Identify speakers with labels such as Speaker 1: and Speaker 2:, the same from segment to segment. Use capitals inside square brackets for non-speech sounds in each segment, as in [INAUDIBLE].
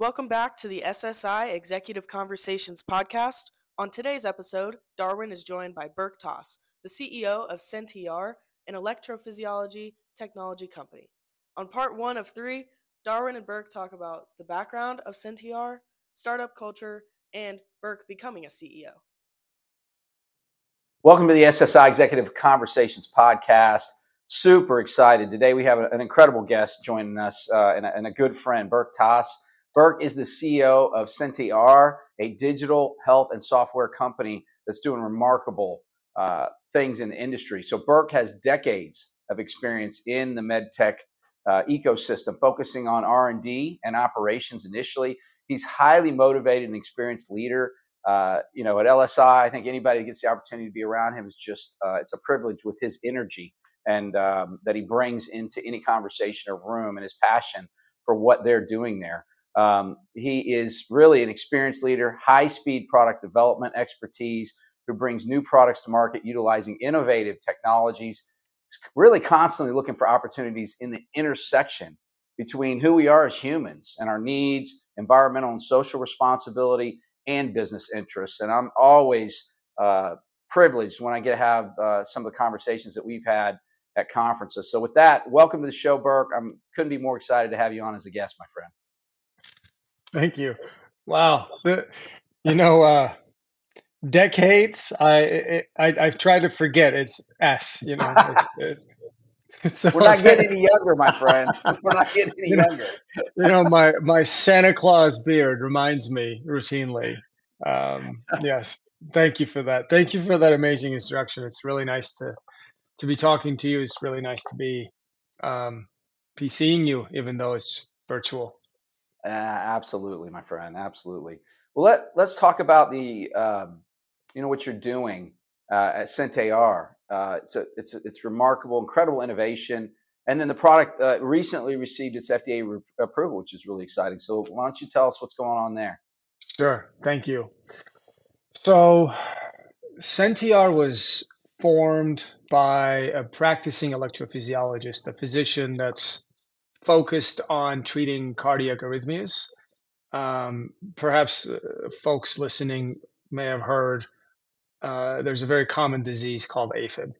Speaker 1: Welcome back to the SSI Executive Conversations podcast. On today's episode, Darwin is joined by Berk Tas, the CEO of SentiAR, an electrophysiology technology company. On part one of three, Darwin and Berk talk about the background of SentiAR, startup culture, and Berk becoming a CEO.
Speaker 2: Welcome to the SSI Executive Conversations podcast. Super excited. Today we have an incredible guest joining us uh, and, a, and, a, good friend, Berk Tas. Berk is the CEO of SentiAR, a digital health and software company that's doing remarkable uh, things in the industry. So Berk has decades of experience in the med tech uh, ecosystem, focusing on R&D and operations initially. He's highly motivated and experienced leader uh, you know, at LSI, I think anybody that gets the opportunity to be around him is just, uh, a privilege with his energy and um, that he brings into any conversation or room and his passion for what they're doing there. Um, he is really an experienced leader, high speed product development expertise who brings new products to market utilizing innovative technologies. It's really constantly looking for opportunities in the intersection between who we are as humans and our needs, environmental and social responsibility, and business interests. And I'm always uh, privileged when I get to have uh, some of the conversations that we've had at conferences. So with that, welcome to the show, Berk. I couldn't be more excited to have you on as a guest, my friend.
Speaker 3: Thank you. Wow. The, you know, uh, decades. I, I I've tried to forget. It's S. You know. It's, [LAUGHS] it's, [LAUGHS]
Speaker 2: it's We're not getting [LAUGHS] any younger, my friend. We're not getting any
Speaker 3: you know,
Speaker 2: younger.
Speaker 3: you know, my my Santa Claus beard reminds me routinely. Um, yes, thank you for that. Thank you for that amazing introduction. It's really nice to to be talking to you. It's really nice to be um, be seeing you, even though it's virtual.
Speaker 2: Uh, absolutely, my friend. Absolutely. Well, let let's talk about the um, you know what you're doing uh, at SentiAR. Uh, it's a, it's a, it's remarkable, incredible innovation, and then the product uh, recently received its FDA re- approval, which is really exciting. So why don't you tell us what's going on there?
Speaker 3: Sure. Thank you. So, SentiAR was formed by a practicing electrophysiologist, a physician that's focused on treating cardiac arrhythmias. Um, perhaps uh, folks listening may have heard uh, there's a very common disease called AFib.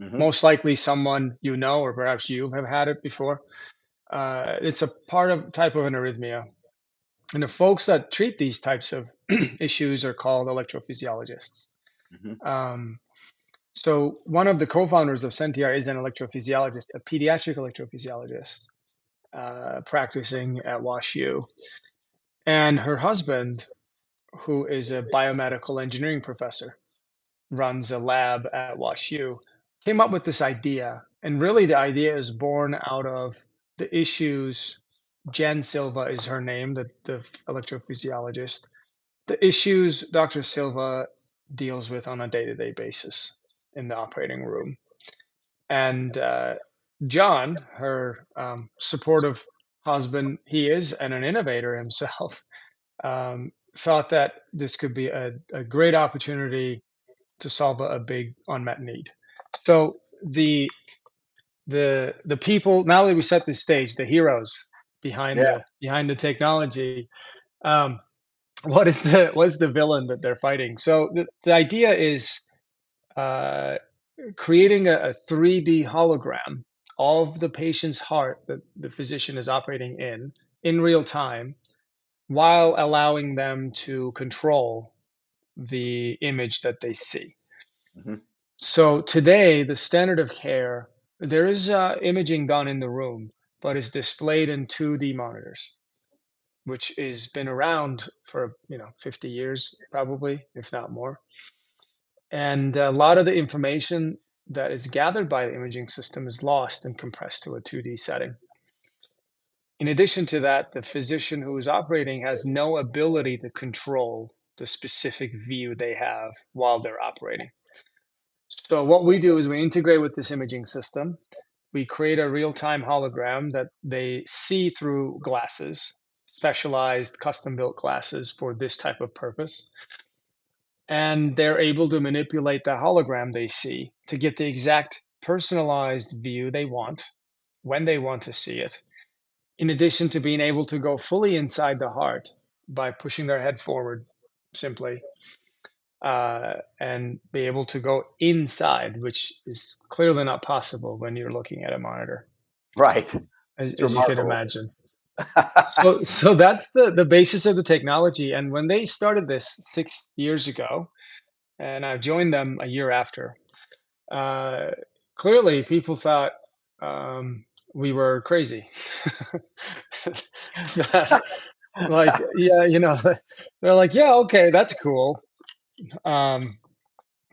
Speaker 3: Mm-hmm. Most likely, someone you know, or perhaps you have had it before. Uh, it's a part of type of an arrhythmia, and the folks that treat these types of [CLEARS THROAT] issues are called electrophysiologists. Mm-hmm. Um, so one of the co-founders of SentiAR is an electrophysiologist, a pediatric electrophysiologist, uh, practicing at WashU, and her husband, who is a biomedical engineering professor, runs a lab at WashU, came up with this idea. And really, the idea is born out of the issues. Jen Silva is her name, the, the electrophysiologist. The issues Dr. Silva deals with on a day to day basis in the operating room. And uh, John, her um, supportive husband, he is, and an innovator himself, [LAUGHS] um, thought that this could be a, a great opportunity to solve a, a big unmet need. So the the the people now that we set the stage, the heroes behind yeah. the behind the technology. Um, what is the what is the villain that they're fighting? So the, the idea is uh, creating a, a 3D hologram of the patient's heart that the physician is operating in in real time while allowing them to control the image that they see. Mm-hmm. So today, the standard of care, there is uh, imaging done in the room, but is displayed in 2D monitors, which has been around for you know 50 years probably, if not more. And a lot of the information that is gathered by the imaging system is lost and compressed to a 2D setting. In addition to that, the physician who is operating has no ability to control the specific view they have while they're operating. So what we do is we integrate with this imaging system. We create a real-time hologram that they see through glasses, specialized custom-built glasses for this type of purpose. And they're able to manipulate the hologram they see to get the exact personalized view they want when they want to see it in addition to being able to go fully inside the heart by pushing their head forward simply uh, and be able to go inside, which is clearly not possible when you're looking at a monitor.
Speaker 2: Right.
Speaker 3: As, as you can imagine. So, so that's the, the basis of the technology. And when they started this six years ago, and I joined them a year after, uh, clearly people thought um, we were crazy. [LAUGHS] like, yeah, you know, [LAUGHS] they're like, yeah, okay, that's cool. Um,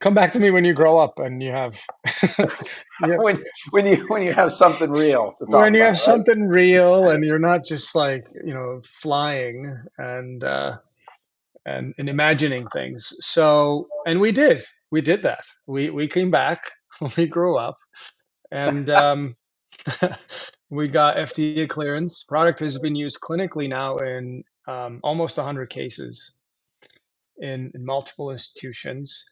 Speaker 3: come back to me when you grow up and you have [LAUGHS]
Speaker 2: when when you when you have something real
Speaker 3: when you
Speaker 2: about,
Speaker 3: have right? something real and you're not just like you know flying and uh and, and imagining things. So and we did. We did that. We we came back. When [LAUGHS] we grew up. And [LAUGHS] um we got fda clearance. Product has been used clinically now in um, almost 100 cases in, in multiple institutions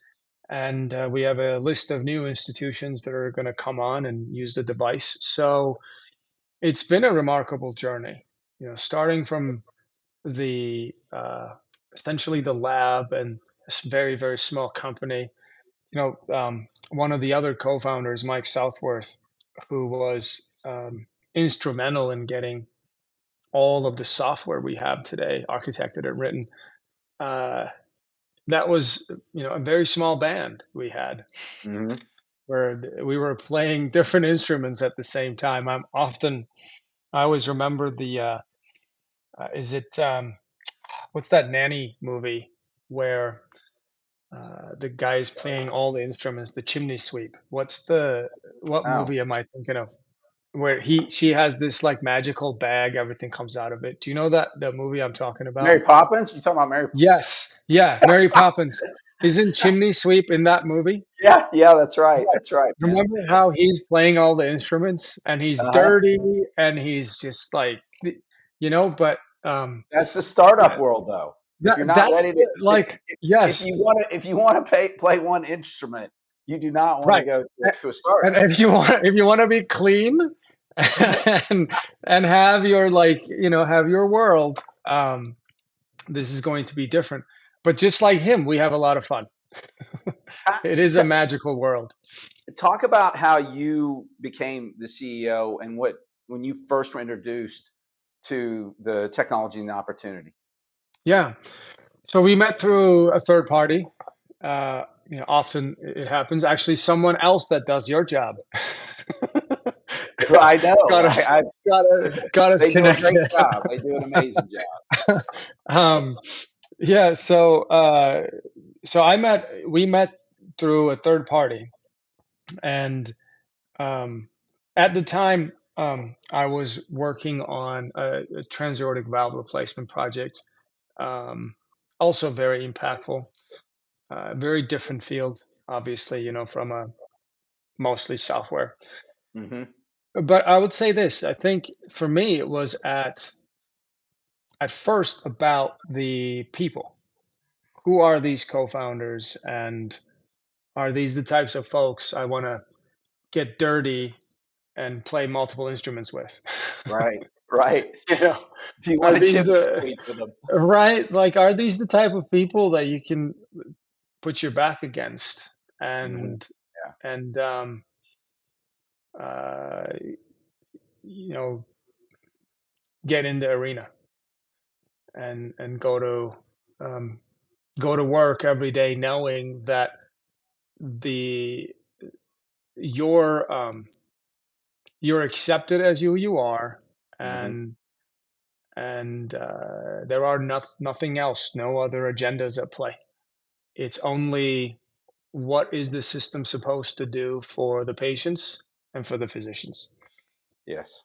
Speaker 3: and uh, we have a list of new institutions that are going to come on and use the device. So it's been a remarkable journey. You know, starting from the uh, essentially the lab and a very very small company. You know, um, one of the other co-founders, Mike Southworth, who was um, instrumental in getting all of the software we have today architected and written. Uh, that was you know a very small band we had mm-hmm. where we were playing different instruments at the same time i'm often i always remember the uh, uh is it um what's that nanny movie where uh, the guy is playing all the instruments, the chimney sweep. What's the what oh. movie am I thinking of? Where he she has this like magical bag, everything comes out of it. Do you know that the movie I'm talking about?
Speaker 2: Mary Poppins? You talking about Mary? Poppins?
Speaker 3: Yes, yeah, Mary Poppins. Isn't Chimney Sweep in that movie?
Speaker 2: Yeah, yeah, that's right. That's right.
Speaker 3: Man. Remember how he's playing all the instruments and he's uh-huh. dirty and he's just like, you know, but um,
Speaker 2: that's the startup yeah. world, though.
Speaker 3: If you're not ready to, like,
Speaker 2: if,
Speaker 3: yes,
Speaker 2: if you want to, if you want to pay, play one instrument, you do not want right. to go to, to a startup.
Speaker 3: And if you want, if you want to be clean, [LAUGHS] and and have your like you know have your world um this is going to be different. But just like him we have a lot of fun. [LAUGHS] It is a magical world.
Speaker 2: Talk about how you became the ceo and what when you first were introduced to the technology and the opportunity.
Speaker 3: Yeah. So we met through a third party. Uh, you know often it happens. Actually someone else that does your job [LAUGHS]
Speaker 2: I know.
Speaker 3: got us, I, got, a, got us
Speaker 2: they
Speaker 3: connected.
Speaker 2: Do a great job. They do an amazing job. [LAUGHS]
Speaker 3: um, yeah. So, uh, so I met. We met through a third party, and um, at the time, um, I was working on a, a transaortic valve replacement project. Um, also very impactful. Uh, very different field, obviously. You know, from a mostly software. Mm-hmm. But I would say this. I think for me, it was at at first about the people. Who are these co-founders, and are these the types of folks I want to get dirty and play multiple instruments with?
Speaker 2: Right. Right. [LAUGHS]
Speaker 3: you know,
Speaker 2: do you want to chip the, with them?
Speaker 3: Right. Like, are these the type of people that you can put your back against and mm, yeah. and um, uh, you know, get in the arena and and go to um, go to work every day knowing that the you're um, you're accepted as you you are mm-hmm. and mm-hmm. and uh, there are not, nothing else no other agendas at play it's only what is the system supposed to do for the patients and for the physicians.
Speaker 2: Yes.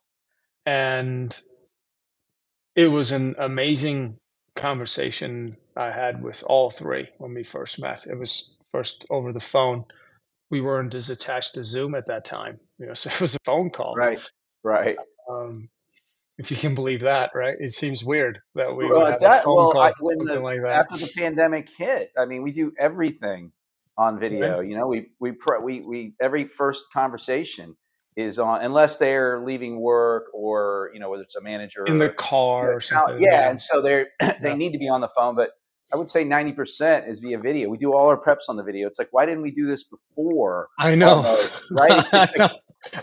Speaker 3: And it was an amazing conversation I had with all three when we first met. It was first over the phone. We weren't as attached to Zoom at that time, you know, [LAUGHS] so it was a phone call.
Speaker 2: Right, right. Um,
Speaker 3: if you can believe that, right? It seems weird that we well, that, well, I, when
Speaker 2: the,
Speaker 3: like
Speaker 2: after the pandemic hit. I mean, we do everything on video. You know, we we we we every first conversation is on unless they're leaving work or you know whether it's a manager
Speaker 3: in the car or something.
Speaker 2: Yeah, and so they're [CLEARS THROAT] they
Speaker 3: Yeah.
Speaker 2: need to be on the phone, but I would say ninety percent is via video. We do all our preps on the video. It's like why didn't we do this before?
Speaker 3: I know,
Speaker 2: almost, [LAUGHS] right? It's, like,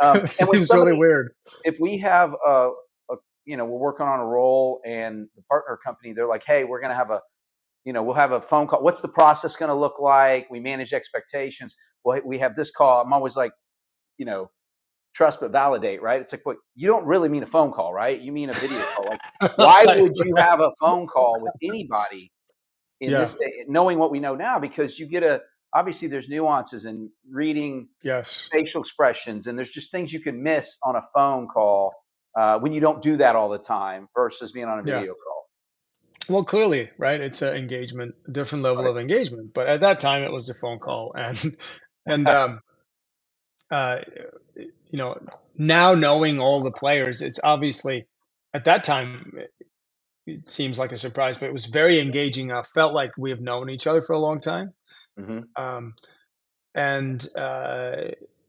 Speaker 2: um, [LAUGHS]
Speaker 3: it seems
Speaker 2: somebody,
Speaker 3: really weird.
Speaker 2: if we have a, a, you know, we're working on a role, and the partner company, they're like, hey, we're going to have a, you know, we'll have a phone call. What's the process going to look like? We manage expectations. Well, we have this call. I'm always like, you know, trust but validate, right? It's like, what you don't really mean a phone call, right? You mean a video call. Like, [LAUGHS] why would you have a phone [LAUGHS] call with anybody in
Speaker 3: Yeah.
Speaker 2: this day, knowing what we know now? Because you get a obviously there's nuances in reading
Speaker 3: Yes.
Speaker 2: facial expressions, and there's just things you can miss on a phone call uh, when you don't do that all the time versus being on a
Speaker 3: Yeah.
Speaker 2: video call.
Speaker 3: Well, clearly, right? It's an engagement, different level
Speaker 2: Right.
Speaker 3: of engagement. But at that time, it was a phone call, [LAUGHS] and and [LAUGHS] um, uh, you know, now knowing all the players, it's obviously at that time it, seems like a surprise, but it was very engaging. I felt like we have known each other for a long time.
Speaker 2: hmm
Speaker 3: Um, and uh,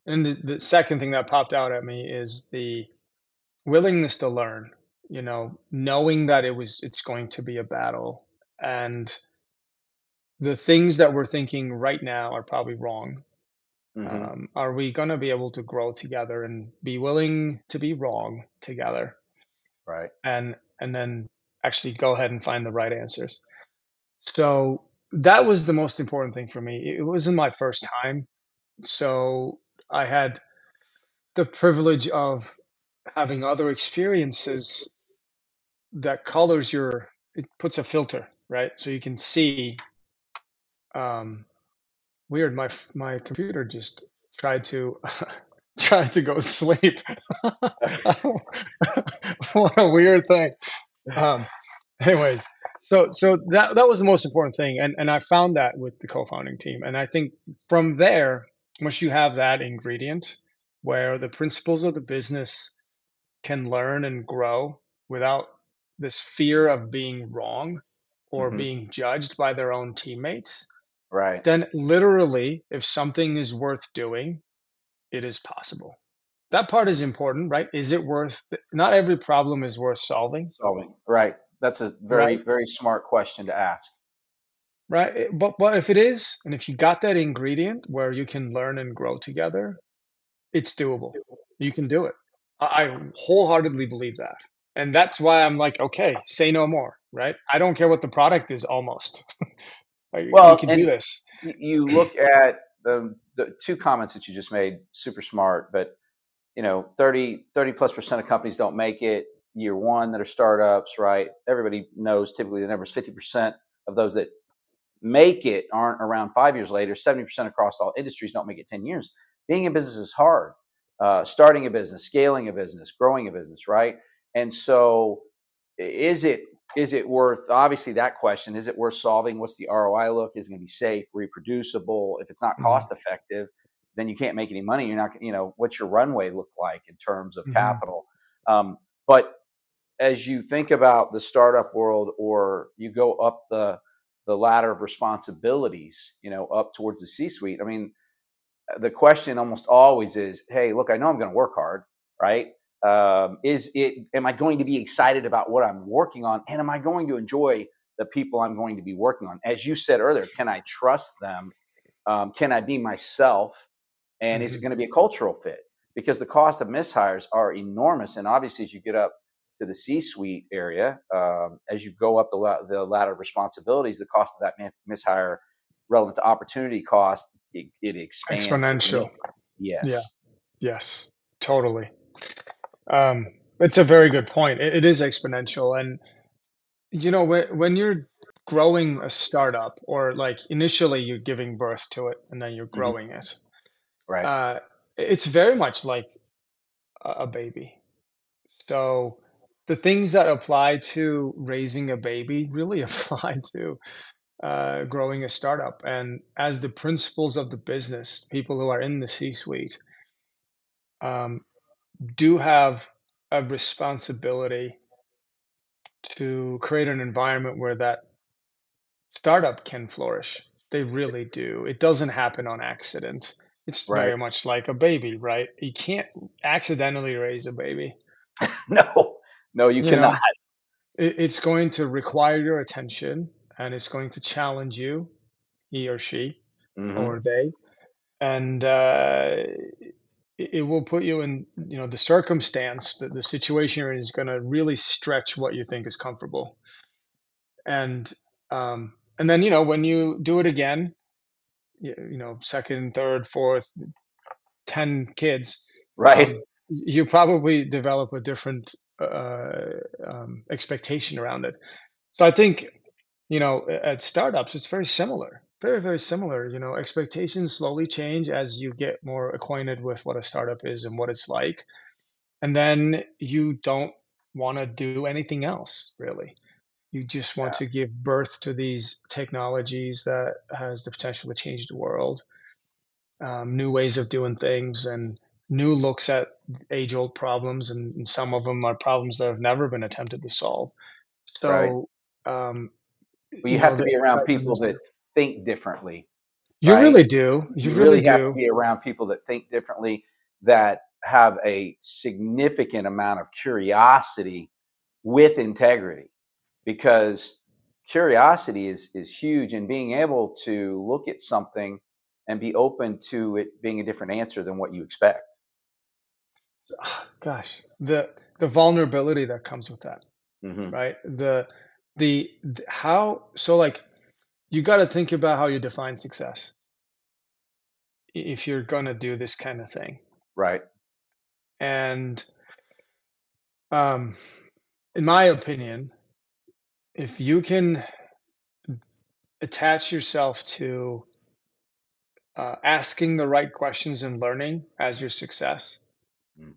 Speaker 3: and the, the second thing that popped out at me is the willingness to learn. You know, knowing that it was it's going to be a battle, and the things that we're thinking right now are probably wrong.
Speaker 2: hmm
Speaker 3: Um, are we going to be able to grow together and be willing to be wrong together,
Speaker 2: Right.
Speaker 3: and and then actually go ahead and find the right answers? So that was the most important thing for me. It wasn't my first time, so I had the privilege of having other experiences that colors your it puts a filter right? So you can see um weird my my computer just tried to [LAUGHS] tried to go sleep. [LAUGHS] What a weird thing. Um anyways so so that that was the most important thing and and i found that with the co-founding team and i think from there once you have that ingredient where the principles of the business can learn and grow without this fear of being wrong or
Speaker 2: hmm
Speaker 3: being judged by their own teammates,
Speaker 2: Right.
Speaker 3: then literally, if something is worth doing, it is possible. That part is important, right? Is it worth, not every problem is worth solving,
Speaker 2: Solving. Right. That's a very
Speaker 3: right?
Speaker 2: very smart question to ask.
Speaker 3: Right. Eh, But, but if it is, and if you got that ingredient where you can learn and grow together, it's doable. You can do it. I wholeheartedly believe that. And that's why I'm like, okay, say no more, right? I don't care what the product is almost. [LAUGHS] Like, we
Speaker 2: Well,
Speaker 3: can do this.
Speaker 2: you look at the the two comments that you just made, super smart, but you know 30 30 plus percent of companies don't make it year one that are startups right everybody knows typically the number is 50% of those that make it aren't around five years later 70% across all industries don't make it 10 years being in business is hard uh, starting a business scaling a business growing a business right and so is it is it worth obviously that question is it worth solving what's the roi look is it going to be safe reproducible if it's not
Speaker 3: hmm
Speaker 2: cost effective then you can't make any money. You're not, you know, what's your runway look like in terms of
Speaker 3: hmm
Speaker 2: capital? Um, but as you think about the startup world, or you go up the the ladder of responsibilities, you know, up towards the C-suite. I mean, the question almost always is, "Hey, look, I know I'm going to work hard, right? Um, is it? Am I going to be excited about what I'm working on, and am I going to enjoy the people I'm going to be working on? As you said earlier, can I trust them? Um, can I be myself? And is it
Speaker 3: hmm
Speaker 2: going to be a cultural fit? Because the cost of mishires are enormous, and obviously, as you get up to the C-suite area, um, as you go up the, la- the ladder of responsibilities, the cost of that mis- mishire relative to opportunity cost, it, it expands.
Speaker 3: Exponential.
Speaker 2: significantly.
Speaker 3: Yeah.
Speaker 2: Yes.
Speaker 3: Yes. Totally. Um, it's a very good point. It, it is exponential, and you know when when you're growing a startup, or like initially you're giving birth to it, and then you're
Speaker 2: hmm
Speaker 3: growing it.
Speaker 2: Right.
Speaker 3: Uh, it's very much like a, a baby. So the things that apply to raising a baby really [LAUGHS] apply to uh, growing a startup. And as the principles of the business, people who are in the C-suite um, do have a responsibility to create an environment where that startup can flourish. They really do. It doesn't happen on accident. It's
Speaker 2: Right.
Speaker 3: very much like a baby, right? You can't accidentally raise a baby. [LAUGHS]
Speaker 2: No, no, you
Speaker 3: You know,
Speaker 2: cannot.
Speaker 3: it, it's going to require your attention and it's going to challenge you, he or she
Speaker 2: hmm
Speaker 3: or they, and uh, it, it will put you in, you know, the circumstance, the, the situation you're in is going to really stretch what you think is comfortable. And um, and then, you know, when you do it again, you, you know, second, third, fourth, 10 kids,
Speaker 2: Right.
Speaker 3: um, you probably develop a different uh, um, expectation around it. So I think, you know, at startups, it's very similar, very, very similar. You know, expectations slowly change as you get more acquainted with what a startup is and what it's like. And then you don't want to do anything else, really. You just want
Speaker 2: Yeah.
Speaker 3: to give birth to these technologies that has the potential to change the world um, new ways of doing things and new looks at age old problems and, and some of them are problems that have never been attempted to solve
Speaker 2: Right.
Speaker 3: so um,
Speaker 2: Well, you
Speaker 3: you
Speaker 2: have
Speaker 3: know
Speaker 2: to be around people that think differently,
Speaker 3: you
Speaker 2: right?
Speaker 3: really do you
Speaker 2: You
Speaker 3: really
Speaker 2: really have to be around people that think differently, that have a significant amount of curiosity with integrity, because curiosity is is huge, and being able to look at something and be open to it being a different answer than what you expect. [SIGHS]
Speaker 3: gosh the the vulnerability that comes with that
Speaker 2: hmm
Speaker 3: right the, the how so like you got to think about how you define success if you're going to do this kind of thing
Speaker 2: Right.
Speaker 3: and um in my opinion if you can attach yourself to uh, asking the right questions and learning as your success,
Speaker 2: Mm.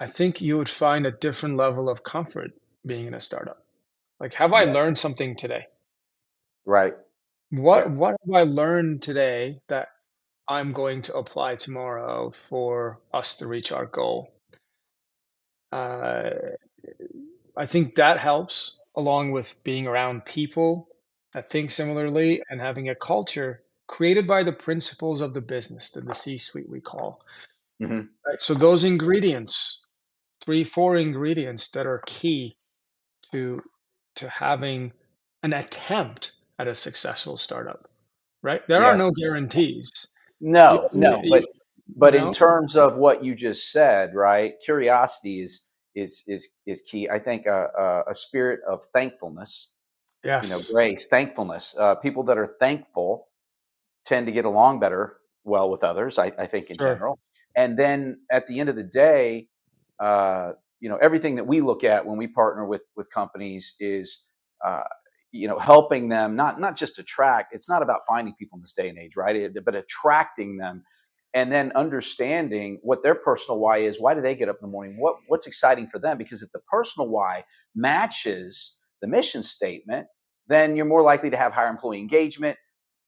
Speaker 3: I think you would find a different level of comfort being in a startup. Like, have I learned something today?
Speaker 2: Right.
Speaker 3: What
Speaker 2: Yes.
Speaker 3: what have I learned today that I'm going to apply tomorrow for us to reach our goal? Uh, I think that helps, along with being around people that think similarly and having a culture created by the principles of the business, that the C-suite we call.
Speaker 2: hmm
Speaker 3: Right? So those ingredients, three, four ingredients that are key to to having an attempt at a successful startup. Right? There are no guarantees.
Speaker 2: No,
Speaker 3: you,
Speaker 2: no,
Speaker 3: you,
Speaker 2: but
Speaker 3: you
Speaker 2: but in terms of what you just said, right? Curiosity is is is is key. I think a, a, a spirit of thankfulness, you know, grace, thankfulness. Uh, people that are thankful tend to get along better well with others. I, I think in
Speaker 3: sure.
Speaker 2: general. And then at the end of the day, uh, you know, everything that we look at when we partner with with companies is, uh, you know, helping them not not just attract. It's not about finding people in this day and age, right? It- but attracting them, and then understanding what their personal why is. Why do they get up in the morning? What what's exciting for them? Because if the personal why matches the mission statement, then you're more likely to have higher employee engagement.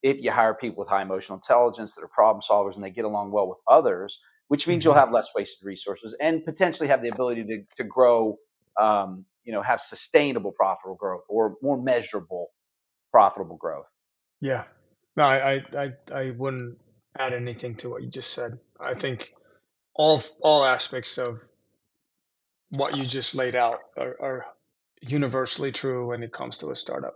Speaker 2: If you hire people with high emotional intelligence that are problem solvers and they get along well with others, which means you'll
Speaker 3: hmm
Speaker 2: have less wasted resources and potentially have the ability to, to grow, um, you know, have sustainable profitable growth or more measurable profitable growth.
Speaker 3: Yeah. No, I, I, I, wouldn't add anything to what you just said. I think all all aspects of what you just laid out are, are universally true when it comes to a startup.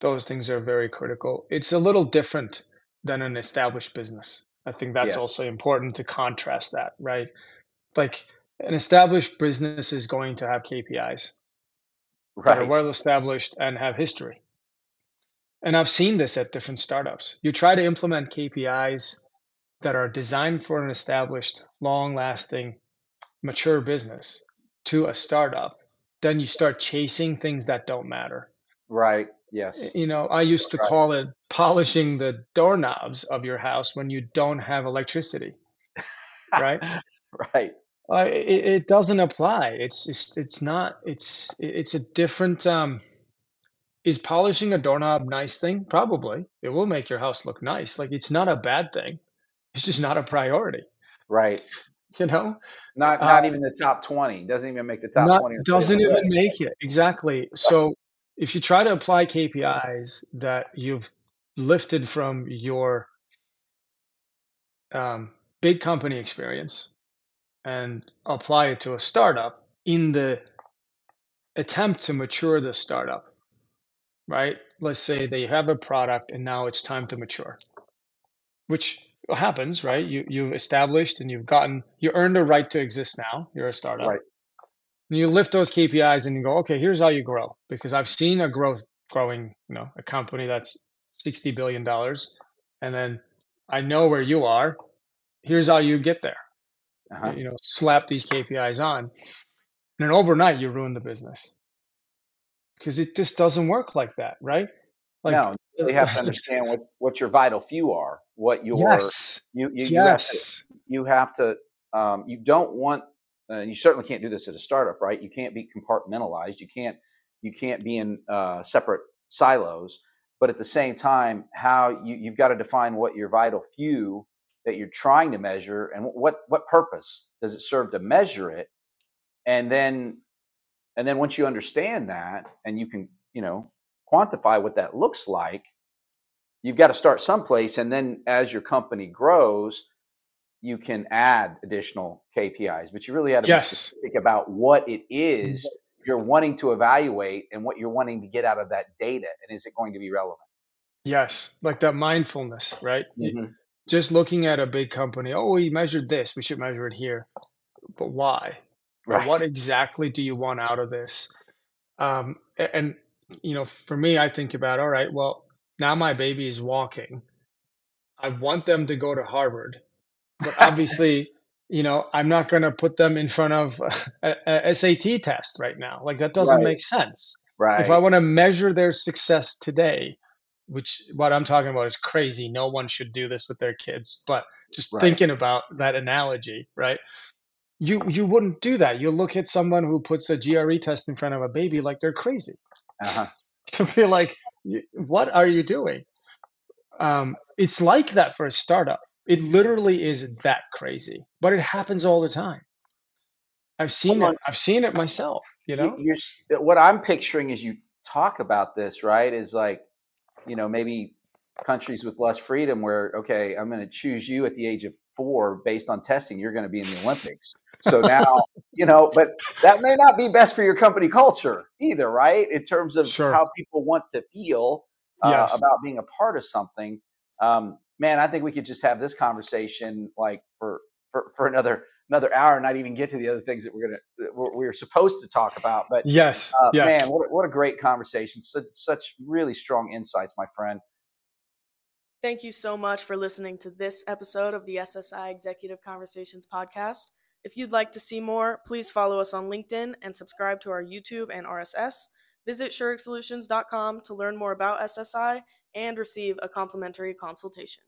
Speaker 3: Those things are very critical. It's a little different than an established business. I think that's
Speaker 2: Yes.
Speaker 3: also important to contrast that, right? Like an established business is going to have KPIs that are well established and have history. And I've seen this at different startups. You try to implement KPIs that are designed for an established, long lasting, mature business to a startup, then you start chasing things that don't matter.
Speaker 2: Right. Yes.
Speaker 3: You know, I used
Speaker 2: That's
Speaker 3: to
Speaker 2: right.
Speaker 3: call it polishing the doorknobs of your house when you don't have electricity, right? [LAUGHS]
Speaker 2: right.
Speaker 3: Uh, it, it doesn't apply. It's just, it's not, it's, it's a different, um, is polishing a doorknob nice thing? Probably. It will make your house look nice. Like it's not a bad thing. It's just not a priority,
Speaker 2: Right. [LAUGHS]
Speaker 3: you know?
Speaker 2: Not
Speaker 3: Uh,
Speaker 2: not even the top twenty. Doesn't even make the top
Speaker 3: not
Speaker 2: twenty
Speaker 3: doesn't even make it. Exactly. So if you try to apply KPIs that you've lifted from your um, big company experience and apply it to a startup in the attempt to mature the startup, right? Let's say they have a product and now it's time to mature, which happens, right? You you've established and you've gotten you earned a right to exist now. You're a startup.
Speaker 2: Right.
Speaker 3: And you lift those KPIs and you go, okay, here's how you grow. Because I've seen a growth growing, you know, a company that's sixty billion dollars, and then I know where you are. Here's how you get there.
Speaker 2: Uh-huh.
Speaker 3: You know, slap these KPIs on, and then overnight you ruin the business because it just doesn't work like that, right? Like,
Speaker 2: no, you really have to [LAUGHS] understand what what your vital few are. What your
Speaker 3: yes,
Speaker 2: you you, you have to
Speaker 3: yes,
Speaker 2: you have to um, you don't want uh, you certainly can't do this as a startup, right? You can't be compartmentalized. You can't you can't be in uh, separate silos. But at the same time, how you you've got to define what your vital few that you're trying to measure and what what purpose does it serve to measure it, and then and then once you understand that and you can you know quantify what that looks like, you've got to start someplace, and then as your company grows you can add additional KPIs, but you really have to
Speaker 3: yes,
Speaker 2: be specific about what it is you're wanting to evaluate and what you're wanting to get out of that data, and is it going to be relevant?
Speaker 3: yes. Like that mindfulness, right? Y-
Speaker 2: hmm
Speaker 3: Just looking at a big company. Oh, we measured this. We should measure it here. But why? Or what exactly do you want out of this? Um, a- and you know, for me, I think about, all right, well, now my baby is walking. I want them to go to Harvard, but obviously, [LAUGHS] you know, I'm not going to put them in front of a, SAT test right now. Like that doesn't
Speaker 2: right,
Speaker 3: make sense. Right. If I
Speaker 2: right,
Speaker 3: want to measure their success today, which what I'm talking about is crazy. No one should do this with their kids, but just
Speaker 2: right.
Speaker 3: thinking about that analogy, right? You you wouldn't do that. You look at someone who puts a GRE test in front of a baby like they're crazy.
Speaker 2: Uh-huh. [LAUGHS]
Speaker 3: You'll be like, what are you doing? Um, it's like that for a startup. It literally is that crazy, but it happens all the time. I've seen it. I've seen it myself, you
Speaker 2: You,
Speaker 3: know?
Speaker 2: you're what I'm picturing as you talk about this, right? Is like you know maybe countries with less freedom where okay i'm going to choose you at the age of four based on testing you're going to be in the olympics so now [LAUGHS] you know but that may not be best for your company culture either right in terms of
Speaker 3: Sure.
Speaker 2: how people want to feel uh,
Speaker 3: Yes.
Speaker 2: about being a part of something um, man i think we could just have this conversation like for for, for another another hour and not even get to the other things that we're gonna we're, we're supposed to talk about but
Speaker 3: Yes.
Speaker 2: uh, man, what a, what a great conversation! Such, such really strong insights, my friend.
Speaker 1: Thank you so much for listening to this episode of the SSI Executive Conversations podcast. If you'd like to see more, please follow us on LinkedIn and subscribe to our YouTube and RSS. Visit SureXSolutions.com to learn more about SSI and receive a complimentary consultation.